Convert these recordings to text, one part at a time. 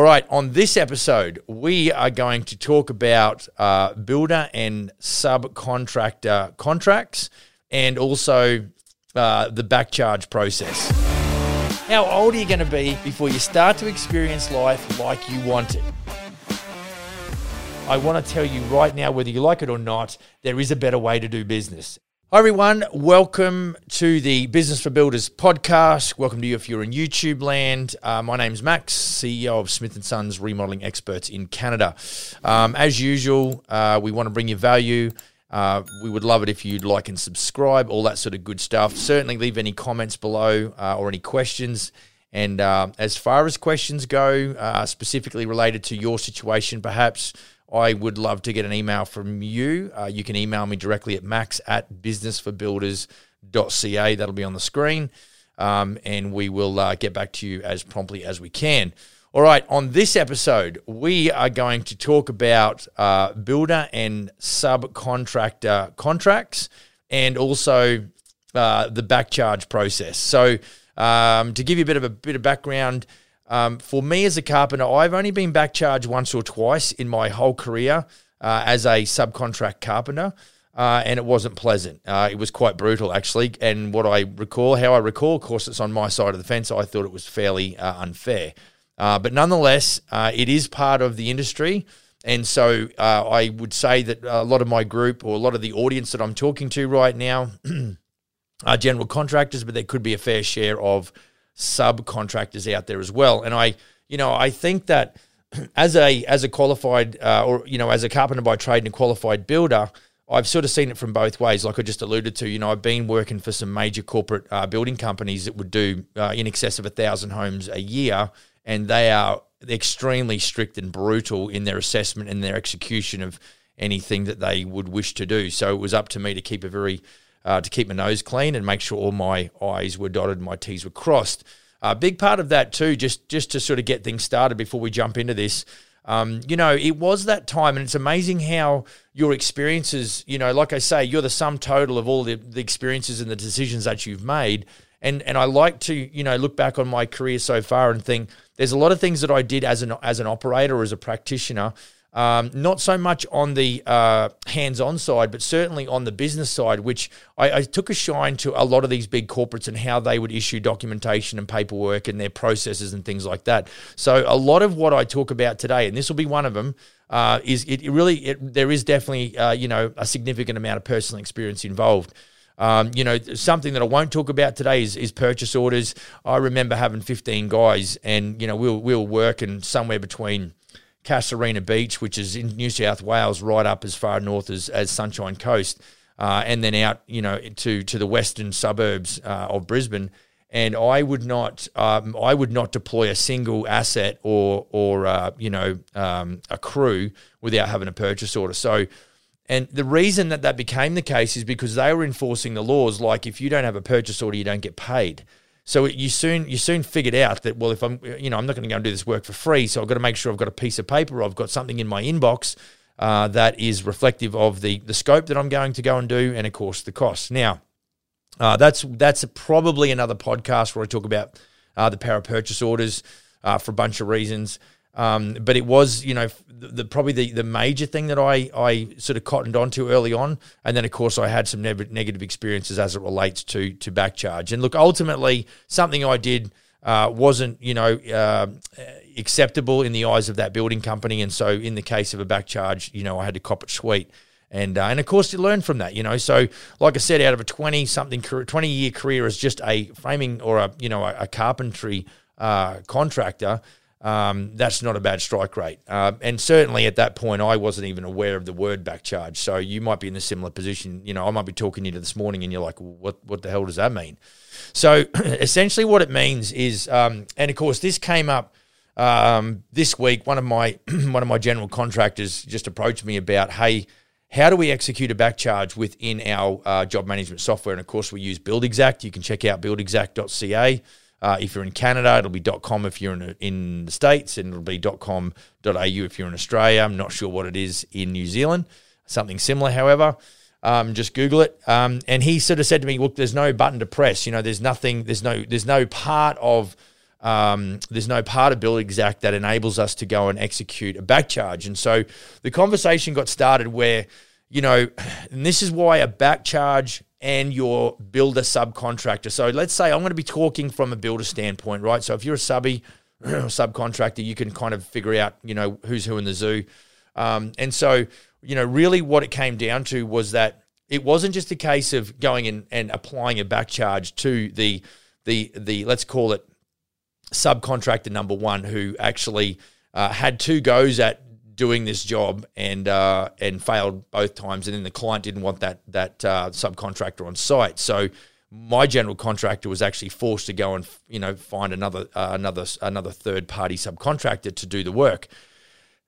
All right, on this episode, we are going to talk about uh, builder and subcontractor contracts and also uh, the back charge process. How old are you going to be before you start to experience life like you want it? I want to tell you right now, whether you like it or not, there is a better way to do business. Hi, everyone. Welcome to the Business for Builders podcast. Welcome to you if you're in YouTube land. Uh, my name's Max, CEO of Smith & Sons Remodeling Experts in Canada. Um, as usual, uh, we want to bring you value. Uh, we would love it if you'd like and subscribe, all that sort of good stuff. Certainly leave any comments below uh, or any questions. And uh, as far as questions go, uh, specifically related to your situation, perhaps I would love to get an email from you. Uh, you can email me directly at max at businessforbuilders.ca. That'll be on the screen. Um, and we will uh, get back to you as promptly as we can. All right, on this episode, we are going to talk about uh, builder and subcontractor contracts and also uh, the back charge process. So, um, to give you a bit of a bit of background, um, for me as a carpenter, I've only been back charged once or twice in my whole career uh, as a subcontract carpenter. Uh, and it wasn't pleasant. Uh, it was quite brutal, actually. And what I recall, how I recall, of course, it's on my side of the fence. I thought it was fairly uh, unfair, uh, but nonetheless, uh, it is part of the industry. And so I would say that a lot of my group or a lot of the audience that I'm talking to right now are general contractors, but there could be a fair share of subcontractors out there as well. And I, you know, I think that as a as a qualified uh, or you know as a carpenter by trade and a qualified builder, I've sort of seen it from both ways. Like I just alluded to, you know, I've been working for some major corporate uh, building companies that would do uh, in excess of a thousand homes a year, and they are extremely strict and brutal in their assessment and their execution of anything that they would wish to do. So it was up to me to keep a very uh, to keep my nose clean and make sure all my I's were dotted my T's were crossed. A uh, big part of that too, just just to sort of get things started before we jump into this. Um, you know, it was that time, and it's amazing how your experiences, you know, like I say, you're the sum total of all the, the experiences and the decisions that you've made. And and I like to, you know, look back on my career so far and think there's a lot of things that I did as an as an operator or as a practitioner um, not so much on the uh, hands-on side, but certainly on the business side, which I, I, took a shine to a lot of these big corporates and how they would issue documentation and paperwork and their processes and things like that. So a lot of what I talk about today, and this will be one of them, uh, is it really it, there is definitely uh, you know a significant amount of personal experience involved. Um, you know, something that I won't talk about today is, is purchase orders. I remember having 15 guys, and you know, we'll we'll work and somewhere between Casuarina Beach, which is in New South Wales, right up as far north as, as Sunshine Coast, uh, and then out, you know, to to the western suburbs uh, of Brisbane. And I would not, um, I would not deploy a single asset or or uh, you know um, a crew without having a purchase order. So. And the reason that that became the case is because they were enforcing the laws. Like if you don't have a purchase order, you don't get paid. So you soon you soon figured out that well, if I'm you know I'm not going to go and do this work for free, so I've got to make sure I've got a piece of paper, I've got something in my inbox uh, that is reflective of the the scope that I'm going to go and do, and of course the cost. Now, uh, that's that's probably another podcast where I talk about uh, the power purchase orders uh, for a bunch of reasons. Um, but it was, you know, the, the, probably the, the major thing that I, I sort of cottoned onto early on. And then, of course, I had some ne- negative experiences as it relates to to back charge. And look, ultimately, something I did uh, wasn't, you know, uh, acceptable in the eyes of that building company. And so, in the case of a back charge, you know, I had to cop it sweet. And, uh, and of course, you learn from that, you know. So, like I said, out of a 20 something, 20 year career as just a framing or a, you know, a, a carpentry uh, contractor, um, that's not a bad strike rate. Uh, and certainly at that point, I wasn't even aware of the word back charge. So you might be in a similar position. You know, I might be talking to you this morning and you're like, well, what, what the hell does that mean? So essentially, what it means is, um, and of course, this came up um, this week. One of my one of my general contractors just approached me about, hey, how do we execute a back charge within our uh, job management software? And of course, we use BuildXact. You can check out buildxact.ca. Uh, if you're in Canada, it'll be .com if you're in, in the States, and it'll be .com.au if you're in Australia. I'm not sure what it is in New Zealand. Something similar, however. Um, just Google it. Um, and he sort of said to me, "Look, there's no button to press. You know, there's nothing. There's no. There's no part of um, there's no part of BuildXact that enables us to go and execute a back charge. And so the conversation got started where, you know, and this is why a back charge and your builder subcontractor. So let's say I'm going to be talking from a builder standpoint, right? So if you're a subby subcontractor, you can kind of figure out, you know, who's who in the zoo. Um, and so, you know, really what it came down to was that it wasn't just a case of going in and applying a back charge to the the the let's call it subcontractor number one who actually uh, had two goes at doing this job and uh, and failed both times, and then the client didn't want that that uh, subcontractor on site. So my general contractor was actually forced to go and you know find another uh, another another third party subcontractor to do the work.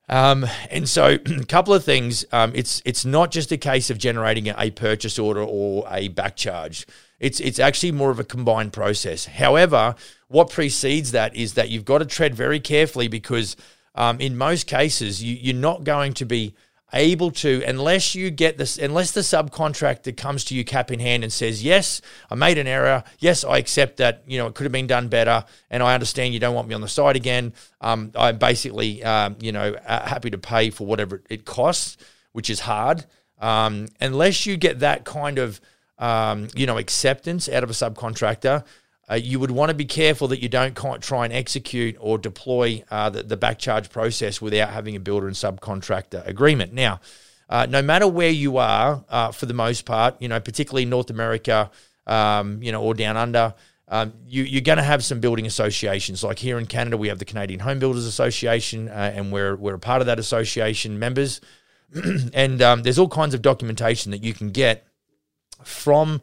Um, and so, a couple of things. Um, it's it's not just a case of generating a purchase order or a back charge. It's it's actually more of a combined process. However, what precedes that is that you've got to tread very carefully because um, in most cases you, you're not going to be able to unless you get this unless the subcontractor comes to you cap in hand and says yes i made an error. Yes i accept that you know it could have been done better and i understand you don't want me on the site again. Um, i'm basically um, you know happy to pay for whatever it costs which is hard. Um, unless you get that kind of um, you know acceptance out of a subcontractor uh, you would want to be careful that you don't try and execute or deploy uh, the, the back charge process without having a builder and subcontractor agreement. Now, uh, no matter where you are, uh, for the most part, you know, particularly North America, um, you know, or down under, um, you, are going to have some building associations. Like here in Canada, we have the Canadian Home Builders Association, uh, and we're we're a part of that association members. and um, there's all kinds of documentation that you can get from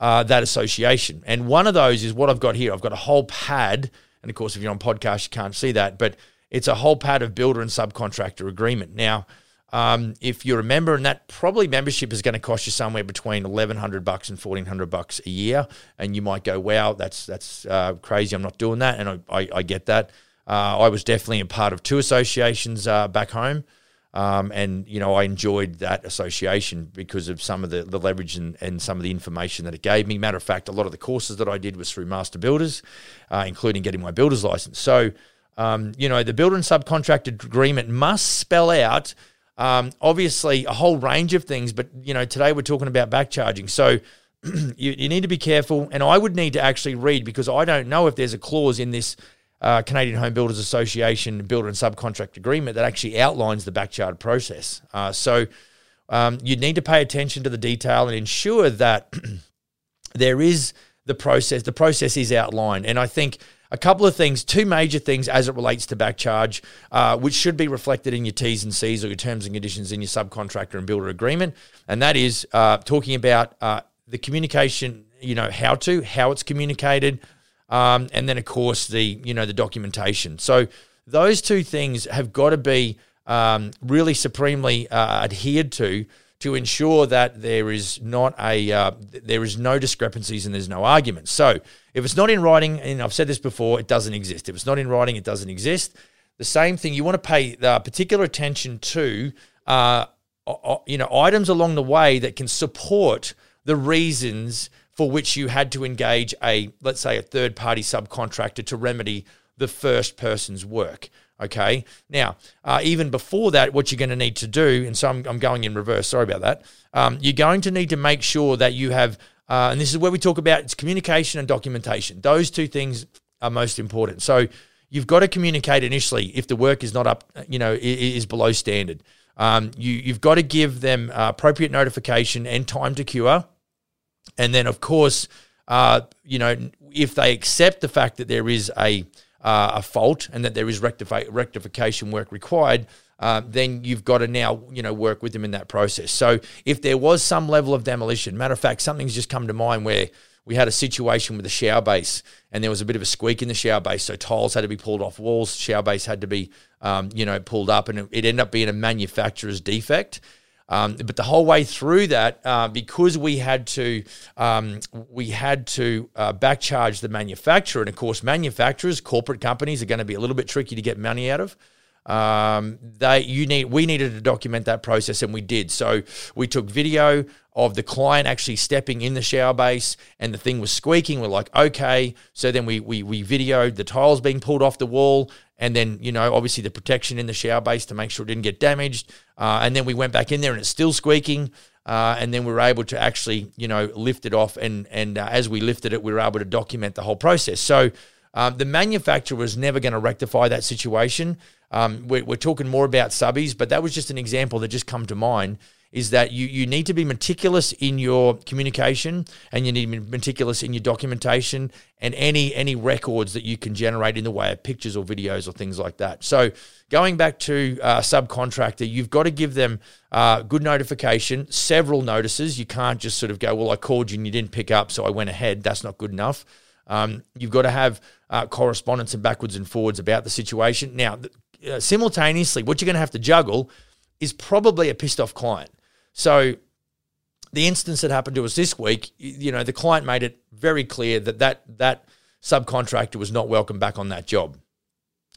uh, that association. And one of those is what I've got here. I've got a whole pad, and of course, if you're on podcast, you can't see that, but it's a whole pad of builder and subcontractor agreement. Now, um, if you're a member, and that probably membership is going to cost you somewhere between eleven hundred bucks and fourteen hundred bucks a year, and you might go, "Wow, that's that's uh, crazy. I'm not doing that," and I, I, I get that. Uh, I was definitely a part of two associations uh, back home. Um, and you know, I enjoyed that association because of some of the, the leverage and, and some of the information that it gave me. Matter of fact, a lot of the courses that I did was through Master Builders, uh, including getting my builder's license. So, um, you know, the builder and subcontractor agreement must spell out um, obviously a whole range of things, but you know, today we're talking about back charging. So you, you need to be careful, and I would need to actually read because I don't know if there's a clause in this uh, Canadian Home Builders Association builder and subcontract agreement that actually outlines the backcharge process. Uh, so um, you need to pay attention to the detail and ensure that there is the process. The process is outlined, and I think a couple of things, two major things as it relates to backcharge, uh, which should be reflected in your T's and C's or your terms and conditions in your subcontractor and builder agreement, and that is uh, talking about uh, the communication. You know how to, how it's communicated, um, and then of course the you know the documentation. So those two things have got to be um, really supremely uh, adhered to to ensure that there is not a uh, there is no discrepancies and there's no arguments. So if it's not in writing, and I've said this before, it doesn't exist. If it's not in writing, it doesn't exist. The same thing you want to pay uh, particular attention to, uh, you know, items along the way that can support the reasons for which you had to engage a, let's say, a third party subcontractor to remedy the first person's work. Okay. Now, uh, even before that, what you're going to need to do, and so I'm, I'm going in reverse, sorry about that. Um, you're going to need to make sure that you have, uh, and this is where we talk about it's communication and documentation. Those two things are most important. So you've got to communicate initially if the work is not up, you know, is below standard. Um, you, you've got to give them uh, appropriate notification and time to cure. And then, of course, uh, you know, if they accept the fact that there is a uh, a fault and that there is rectifi- rectification work required, uh, then you've got to now you know work with them in that process. So if there was some level of demolition, matter of fact, something's just come to mind where we had a situation with a shower base and there was a bit of a squeak in the shower base, so tiles had to be pulled off walls, shower base had to be um, you know pulled up, and it, it ended up being a manufacturer's defect. Um, but the whole way through that, uh, because we had to um, we had to uh, backcharge the manufacturer, and of course, manufacturers, corporate companies are going to be a little bit tricky to get money out of. Um, they you need we needed to document that process and we did. So we took video of the client actually stepping in the shower base and the thing was squeaking. We're like okay. So then we we, we videoed the tiles being pulled off the wall and then you know obviously the protection in the shower base to make sure it didn't get damaged. Uh, and then we went back in there and it's still squeaking. Uh, and then we were able to actually you know lift it off and and uh, as we lifted it we were able to document the whole process. So um, the manufacturer was never going to rectify that situation. Um, we're, we're, talking more about subbies, but that was just an example that just come to mind. Is that you you need to be meticulous in your communication and you need to be meticulous in your documentation and any any records that you can generate in the way of pictures or videos or things like that. So going back to uh, subcontractor, you've got to give them uh, good notification, several notices. You can't just sort of go, well, I called you and you didn't pick up, so I went ahead. That's not good enough. Um, you've got to have uh, correspondence and backwards and forwards about the situation. Now, uh, simultaneously, what you're going to have to juggle is probably a pissed off client. So, the instance that happened to us this week, you know, the client made it very clear that that, that subcontractor was not welcome back on that job.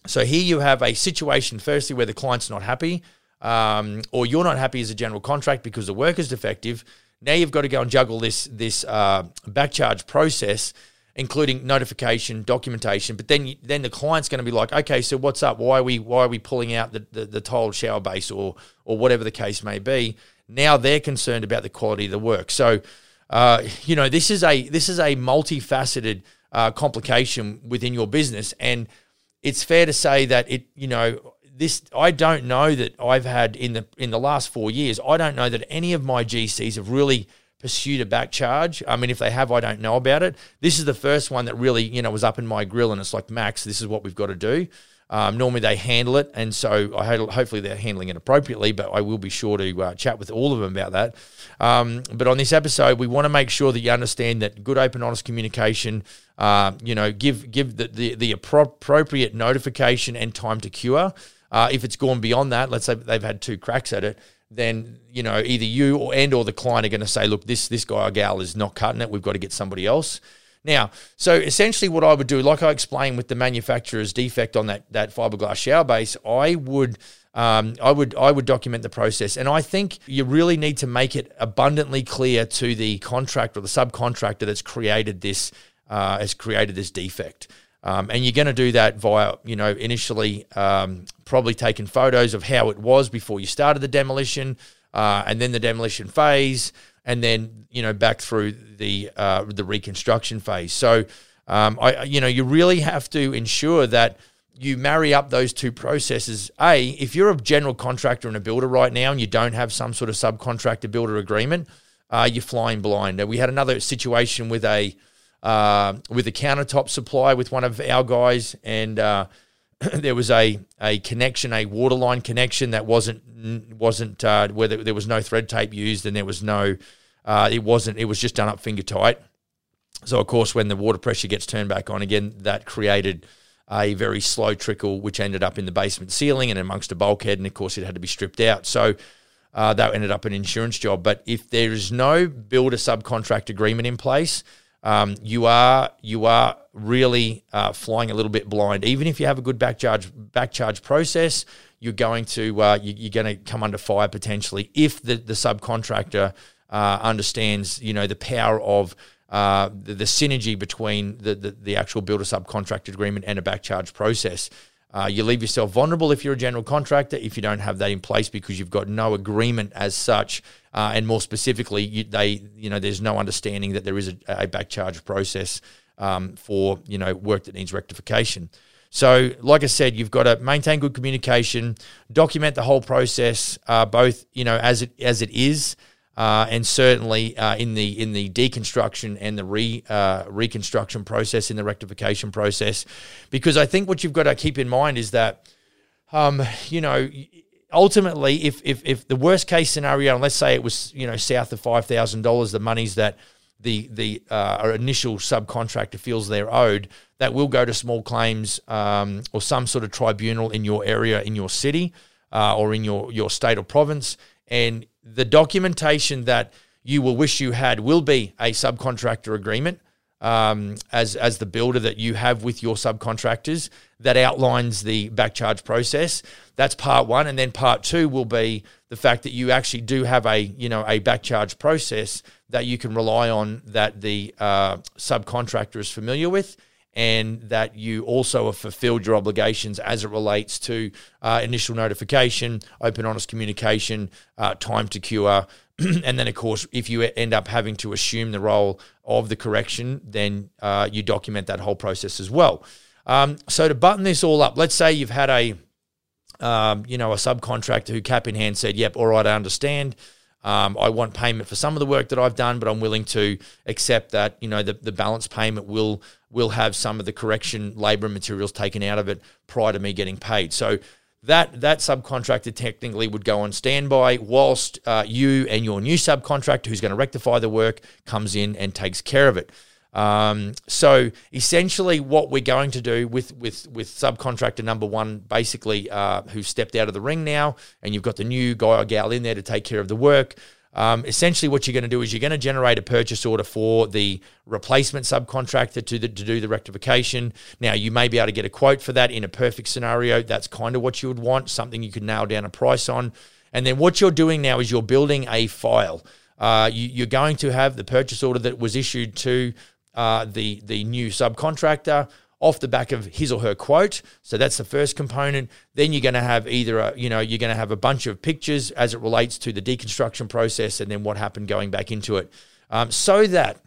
So here you have a situation, firstly, where the client's not happy, um, or you're not happy as a general contract because the work is defective. Now you've got to go and juggle this this uh, back charge process including notification, documentation. But then then the client's going to be like, okay, so what's up? Why are we why are we pulling out the, the, the tiled shower base or or whatever the case may be? Now they're concerned about the quality of the work. So uh, you know this is a this is a multifaceted uh, complication within your business, and it's fair to say that it you know this I don't know that I've had in the in the last four years. I don't know that any of my GCs have really pursued a back charge. I mean, if they have, I don't know about it. This is the first one that really, you know, was up in my grill, and it's like, Max, this is what we've got to do. Um, normally they handle it, and so I hopefully they're handling it appropriately. But I will be sure to uh, chat with all of them about that. Um, but on this episode, we want to make sure that you understand that good, open, honest communication. Uh, you know, give give the the, the appropriate notification and time to cure. Uh, if it's gone beyond that, let's say they've had two cracks at it, then you know either you or and or the client are going to say, look, this this guy or gal is not cutting it. We've got to get somebody else. Now, so essentially, what I would do, like I explained with the manufacturer's defect on that that fiberglass shower base, I would. Um, I would I would document the process, and I think you really need to make it abundantly clear to the contractor or the subcontractor that's created this uh, has created this defect. Um, and you're going to do that via, you know, initially um, probably taking photos of how it was before you started the demolition, uh, and then the demolition phase, and then you know back through the uh, the reconstruction phase. So, um, I, you know, you really have to ensure that you marry up those two processes. A, if you're a general contractor and a builder right now, and you don't have some sort of subcontractor builder agreement, uh, you're flying blind. We had another situation with a uh, with a countertop supply with one of our guys, and uh, there was a a connection, a waterline connection that wasn't wasn't uh, where there, there, was no thread tape used, and there was no uh, it wasn't it was just done up finger tight. So of course, when the water pressure gets turned back on again, that created a very slow trickle, which ended up in the basement ceiling and amongst a bulkhead, and of course it had to be stripped out. So. Uh, that ended up an insurance job. But if there is no builder subcontract agreement in place, um, you are you are really uh, flying a little bit blind. Even if you have a good back charge back charge process, you're going to uh, you, are going to come under fire potentially if the the subcontractor uh, understands you know the power of uh, the, the, synergy between the, the, the actual builder subcontract agreement and a back charge process. Uh, you leave yourself vulnerable if you're a general contractor if you don't have that in place because you've got no agreement as such, uh, and more specifically, you, they you know there's no understanding that there is a, a back charge process um, for you know work that needs rectification. So, like I said, you've got to maintain good communication, document the whole process, uh, both you know as it as it is. Uh, and certainly uh, in the in the deconstruction and the re uh, reconstruction process, in the rectification process, because I think what you've got to keep in mind is that, um, you know, ultimately, if if if the worst case scenario, and let's say it was you know south of five thousand dollars, the monies that the the uh, initial subcontractor feels they're owed, that will go to small claims um, or some sort of tribunal in your area, in your city, uh, or in your your state or province, and the documentation that you will wish you had will be a subcontractor agreement. um, as as the builder that you have with your subcontractors that outlines the back charge process. That's part one, and then part two will be the fact that you actually do have a you know a back charge process that you can rely on that the uh, subcontractor is familiar with and that you also have fulfilled your obligations as it relates to uh, initial notification, open, honest communication, uh, time to cure. and then, of course, if you end up having to assume the role of the correction, then uh, you document that whole process as well. Um, so to button this all up, let's say you've had a, um, you know, a subcontractor who cap in hand said, "Yep, all right, I understand." Um, I want payment for some of the work that I've done, but I'm willing to accept that you know the, the balance payment will will have some of the correction labour and materials taken out of it prior to me getting paid. So that that subcontractor technically would go on standby whilst uh, you and your new subcontractor who's going to rectify the work comes in and takes care of it. Um, so essentially, what we're going to do with with with subcontractor number one, basically, uh, who stepped out of the ring now, and you've got the new guy or gal in there to take care of the work. Um, essentially, what you're going to do is you're going to generate a purchase order for the replacement subcontractor to, the, to do the rectification. Now, you may be able to get a quote for that in a perfect scenario. That's kind of what you would want, something you could nail down a price on. And then what you're doing now is you're building a file. Uh, you, are going to have the purchase order that was issued to uh, the the new subcontractor off the back of his or her quote. So that's the first component. Then you're going to have either a, you know you're going to have a bunch of pictures as it relates to the deconstruction process and then what happened going back into it, um, so that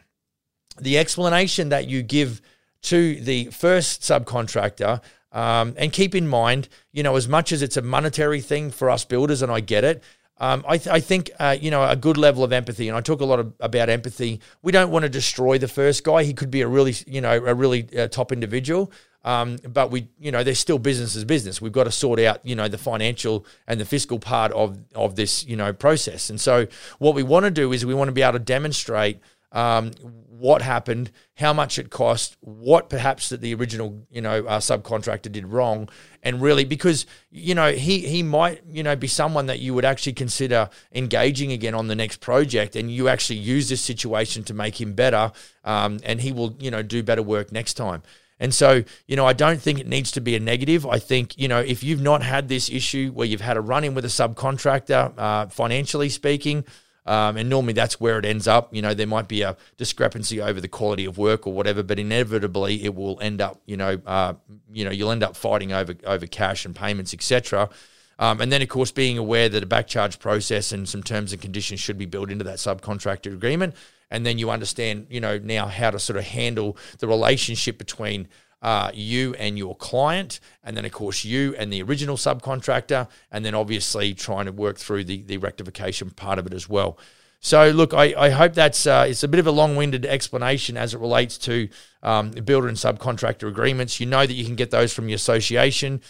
the explanation that you give to the first subcontractor. Um, and keep in mind, you know, as much as it's a monetary thing for us builders, and I get it, um, I, th- I, think uh, you know a good level of empathy, and I talk a lot of, about empathy. We don't want to destroy the first guy; he could be a really you know a really uh, top individual. Um, but we you know there's still business as business. We've got to sort out you know the financial and the fiscal part of of this you know process. And so what we want to do is we want to be able to demonstrate um, what happened, how much it cost, what perhaps that the original you know uh, subcontractor did wrong, and really because you know he he might you know be someone that you would actually consider engaging again on the next project, and you actually use this situation to make him better, um, and he will you know do better work next time. And so, you know, I don't think it needs to be a negative. I think, you know, if you've not had this issue where you've had a run in with a subcontractor, uh, financially speaking, um, and normally that's where it ends up. You know, there might be a discrepancy over the quality of work or whatever, but inevitably it will end up, you know, uh, you know, you'll end up fighting over over cash and payments, etc. Um, and then, of course, being aware that a back charge process and some terms and conditions should be built into that subcontractor agreement. And then you understand, you know, now how to sort of handle the relationship between uh, you and your client, and then of course you and the original subcontractor, and then obviously trying to work through the the rectification part of it as well. So look, I, I hope that's uh, it's a bit of a long-winded explanation as it relates to um, builder and subcontractor agreements. You know that you can get those from your association.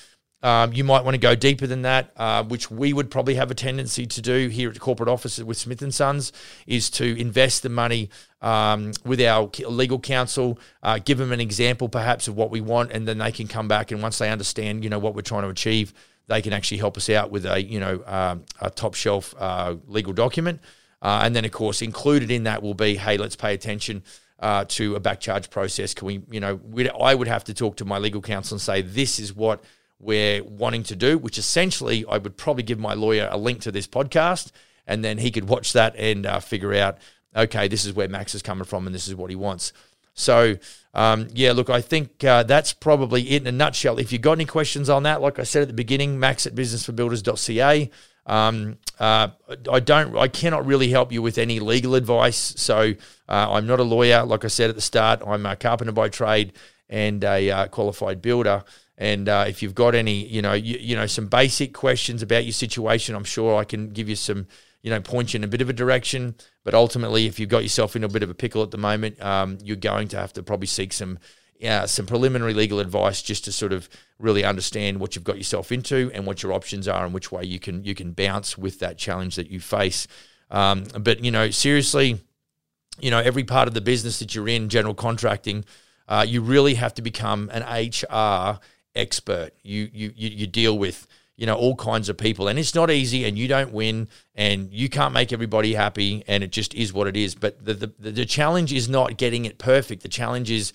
Um, you might want to go deeper than that, uh, which we would probably have a tendency to do here at the corporate office with Smith and Sons, is to invest the money um, with our legal counsel, uh, give them an example perhaps of what we want, and then they can come back and once they understand, you know, what we're trying to achieve, they can actually help us out with a, you know, um, a top shelf uh, legal document, uh, and then of course included in that will be, hey, let's pay attention. Uh, to a back charge process, can we? You know, I would have to talk to my legal counsel and say this is what we're wanting to do, which essentially I would probably give my lawyer a link to this podcast and then he could watch that and uh, figure out, okay, this is where Max is coming from and this is what he wants. So, um, yeah, look, I think uh, that's probably it in a nutshell. If you've got any questions on that, like I said at the beginning, max at businessforbuilders.ca. Um, uh, I don't, I cannot really help you with any legal advice. So uh, I'm not a lawyer. Like I said at the start, I'm a carpenter by trade and a uh, qualified builder. And uh, if you've got any, you know, you, you, know, some basic questions about your situation, I'm sure I can give you some, you know, point you in a bit of a direction. But ultimately, if you've got yourself in a bit of a pickle at the moment, um, you're going to have to probably seek some, uh, some preliminary legal advice just to sort of really understand what you've got yourself into and what your options are and which way you can you can bounce with that challenge that you face. Um, but you know, seriously, you know, every part of the business that you're in, general contracting, uh, you really have to become an HR expert. You you you, you deal with you know, all kinds of people. And it's not easy and you don't win and you can't make everybody happy and it just is what it is. But the, the, the challenge is not getting it perfect. The challenge is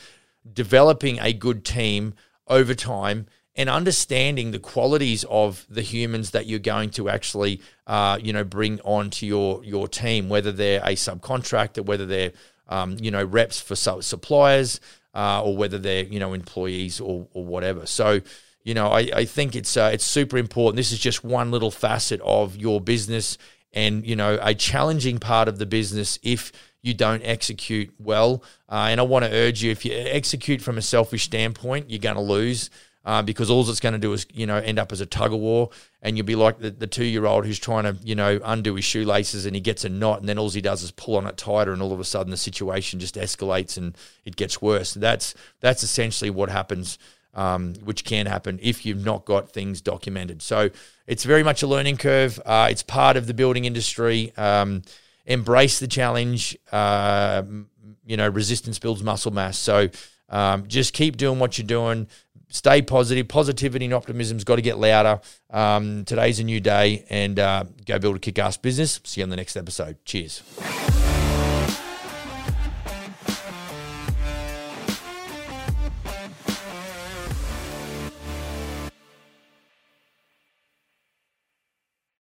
developing a good team over time and understanding the qualities of the humans that you're going to actually, uh, you know, bring onto your your team, whether they're a subcontractor, whether they're, um, you know, reps for suppliers, uh, or whether they're, you know, employees or, or whatever. So, you know, I, I think it's uh, it's super important. This is just one little facet of your business, and you know, a challenging part of the business if you don't execute well. Uh, and I want to urge you: if you execute from a selfish standpoint, you're going to lose. Uh, because all it's going to do is, you know, end up as a tug of war, and you'll be like the, the two year old who's trying to, you know, undo his shoelaces, and he gets a knot, and then all he does is pull on it tighter, and all of a sudden the situation just escalates and it gets worse. That's that's essentially what happens um, which can happen if you've not got things documented. So it's very much a learning curve. Uh, it's part of the building industry. Um, embrace the challenge. Uh, you know, resistance builds muscle mass. So um, just keep doing what you're doing. Stay positive. Positivity and optimism's got to get louder. Um, today's a new day, and uh, go build a kick-ass business. See you on the next episode. Cheers.